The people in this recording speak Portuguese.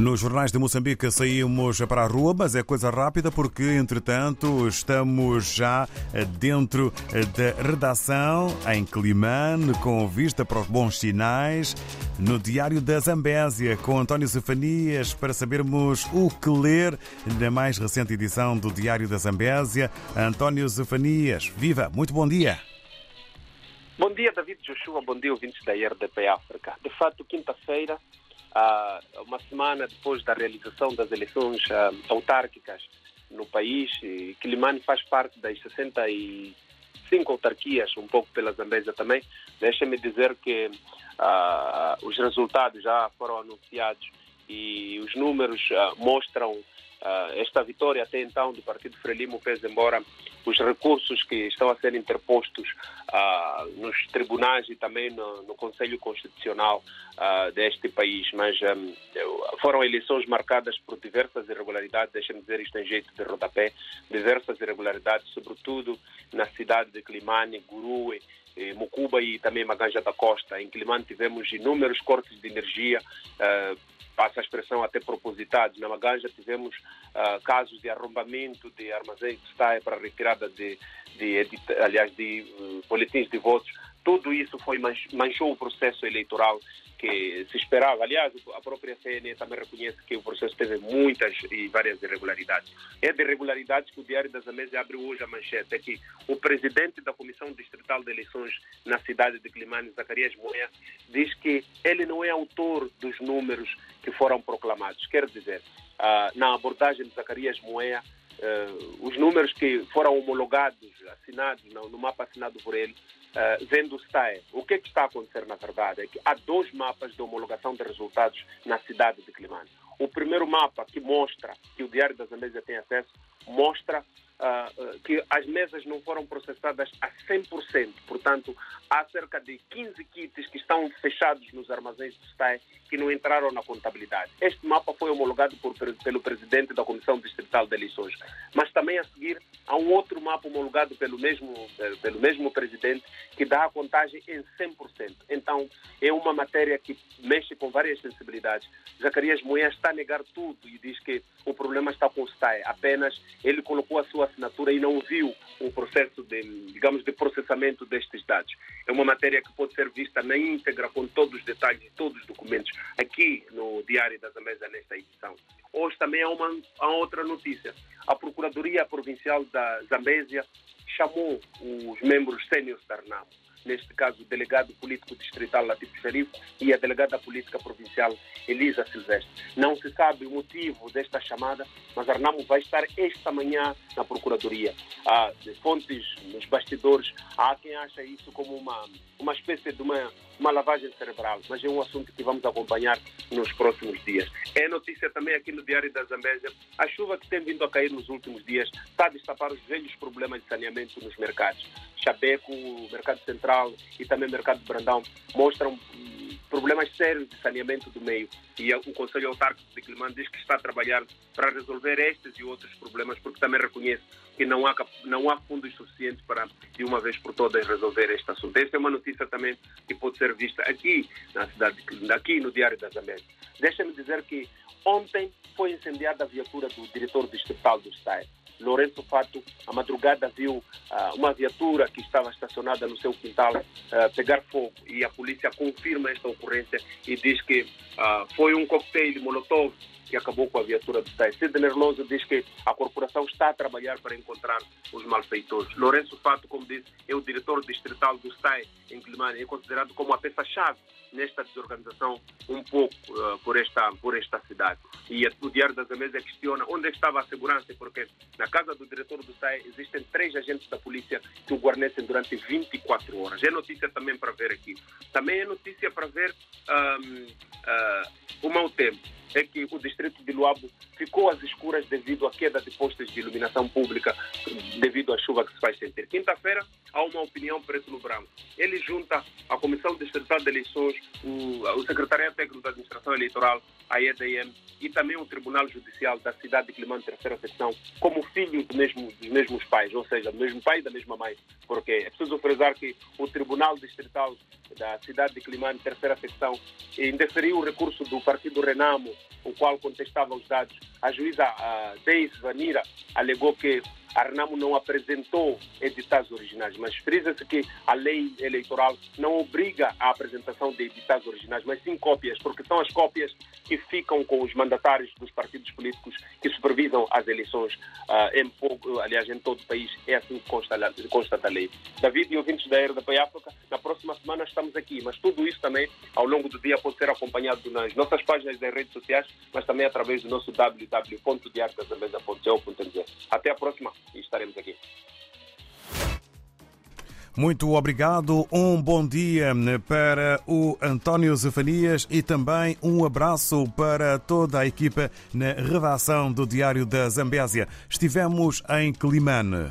Nos jornais de Moçambique saímos para a rua, mas é coisa rápida porque, entretanto, estamos já dentro da redação em Climane, com vista para os bons sinais, no Diário da Zambésia, com António Zefanias, para sabermos o que ler na mais recente edição do Diário da Zambésia. António Zefanias, viva, muito bom dia. Bom dia, David Joshua, bom dia, ouvintes da RDP África. De fato, quinta-feira uma semana depois da realização das eleições autárquicas no país, Quilimane faz parte das 65 autarquias, um pouco pela Zambésia também. Deixa-me dizer que uh, os resultados já foram anunciados e os números uh, mostram uh, esta vitória até então do Partido Frelimo pesa, embora os recursos que estão a ser interpostos uh, nos tribunais e também no, no Conselho Constitucional deste país. Mas um, foram eleições marcadas por diversas irregularidades, deixa-me dizer isto em jeito de rodapé, diversas irregularidades, sobretudo na cidade de Climane, Gurue, Mucuba e também Maganja da Costa. Em Climane tivemos inúmeros cortes de energia, uh, passa a expressão até propositados. Na Maganja tivemos uh, casos de arrombamento de armazéns de estaia para retirada de, de, de aliás, de uh, boletins de votos. Tudo isso foi manchou o processo eleitoral que se esperava. Aliás, a própria CNE também reconhece que o processo teve muitas e várias irregularidades. É de irregularidades que o Diário das Amésias abre hoje a manchete, é que o presidente da Comissão Distrital de Eleições na cidade de Climane, Zacarias Moia, diz que ele não é autor dos números que foram proclamados. Quer dizer, na abordagem de Zacarias Moia, os números que foram homologados, assinados no mapa assinado por ele, Uh, vendo o STAE. O que, é que está a acontecer na verdade? É que há dois mapas de homologação de resultados na cidade de Climane. O primeiro mapa, que mostra, que o Diário das Américas tem acesso, mostra uh, que as mesas não foram processadas a 100%. Portanto, há cerca de 15 kits que estão fechados nos armazéns do STAE que não entraram na contabilidade. Este mapa foi homologado por, pelo presidente da Comissão Distrital de Eleições. Mas também a seguir há um outro mapa homologado pelo mesmo, eh, pelo mesmo presidente que dá a contagem em 100%. Então, é uma matéria que mexe com várias sensibilidades. Zacarias Moé está a negar tudo e diz que o problema está com o STAE. Apenas ele colocou a sua assinatura e não viu o processo de, digamos, de processamento destes dados. É uma matéria que pode ser vista na íntegra, com todos os detalhes e todos os documentos, aqui no Diário das Américas, nesta edição. Hoje também há uma há outra notícia. A Procuradoria Provincial da Zambésia chamou os membros sêniores da RNAM neste caso o delegado político distrital Latif Sharif e a delegada política provincial Elisa Silvestre. Não se sabe o motivo desta chamada, mas Arnamo vai estar esta manhã na Procuradoria. Há fontes nos bastidores, há quem acha isso como uma, uma espécie de uma, uma lavagem cerebral, mas é um assunto que vamos acompanhar nos próximos dias. É notícia também aqui no Diário da Zambésia, a chuva que tem vindo a cair nos últimos dias está a destapar os velhos problemas de saneamento nos mercados. Chabeco, Mercado Central e também Mercado de Brandão mostram problemas sérios de saneamento do meio. E o Conselho Autárquico de Climane diz que está a trabalhar para resolver estes e outros problemas, porque também reconhece que não há, não há fundos suficientes para, de uma vez por todas, resolver este assunto. Esta é uma notícia também que pode ser vista aqui na cidade de aqui no Diário das Américas. Deixa-me dizer que ontem foi incendiada a viatura do diretor distrital do Estado. Lourenço Fato, a madrugada, viu uh, uma viatura que estava estacionada no seu quintal uh, pegar fogo e a polícia confirma esta ocorrência e diz que uh, foi um coquetel Molotov que acabou com a viatura do STAI. Sidney Lonzo diz que a corporação está a trabalhar para encontrar os malfeitores. Lourenço Fato, como disse, é o diretor distrital do STAI em Climane, é considerado como a peça-chave nesta desorganização um pouco uh, por, esta, por esta cidade. E o Diário das Américas questiona onde estava a segurança, porque na casa do diretor do SAE existem três agentes da polícia que o guarnecem durante 24 horas. É notícia também para ver aqui. Também é notícia para ver um, uh, o mau tempo é que o distrito de Luabo ficou às escuras devido à queda de postos de iluminação pública devido à chuva que se faz sentir. Quinta-feira há uma opinião preto no branco. Ele junta a Comissão Distrital de Eleições, o, o Secretariado Técnico da Administração Eleitoral, a EDM e também o Tribunal Judicial da cidade de Climane, terceira secção, como filho do mesmo, dos mesmos pais, ou seja, do mesmo pai e da mesma mãe. Porque é preciso frisar que o Tribunal Distrital da cidade de Climane, terceira secção, indeferiu o recurso do Partido Renamo o qual contestava os dados. A juíza a Deise Vanira alegou que a Renamo não apresentou editais originais, mas frisa-se que a lei eleitoral não obriga a apresentação de originais, mas sim cópias, porque são as cópias que ficam com os mandatários dos partidos políticos que supervisam as eleições uh, em pouco, aliás, em todo o país. É assim que consta, consta da lei. David e ouvintes da RDP África, na próxima semana estamos aqui, mas tudo isso também, ao longo do dia, pode ser acompanhado nas nossas páginas das redes sociais, mas também através do nosso www.diarcasambeza.co.mz. Até a próxima e estaremos aqui. Muito obrigado, um bom dia para o António Zefanias e também um abraço para toda a equipa na redação do Diário da Zambésia. Estivemos em Climane.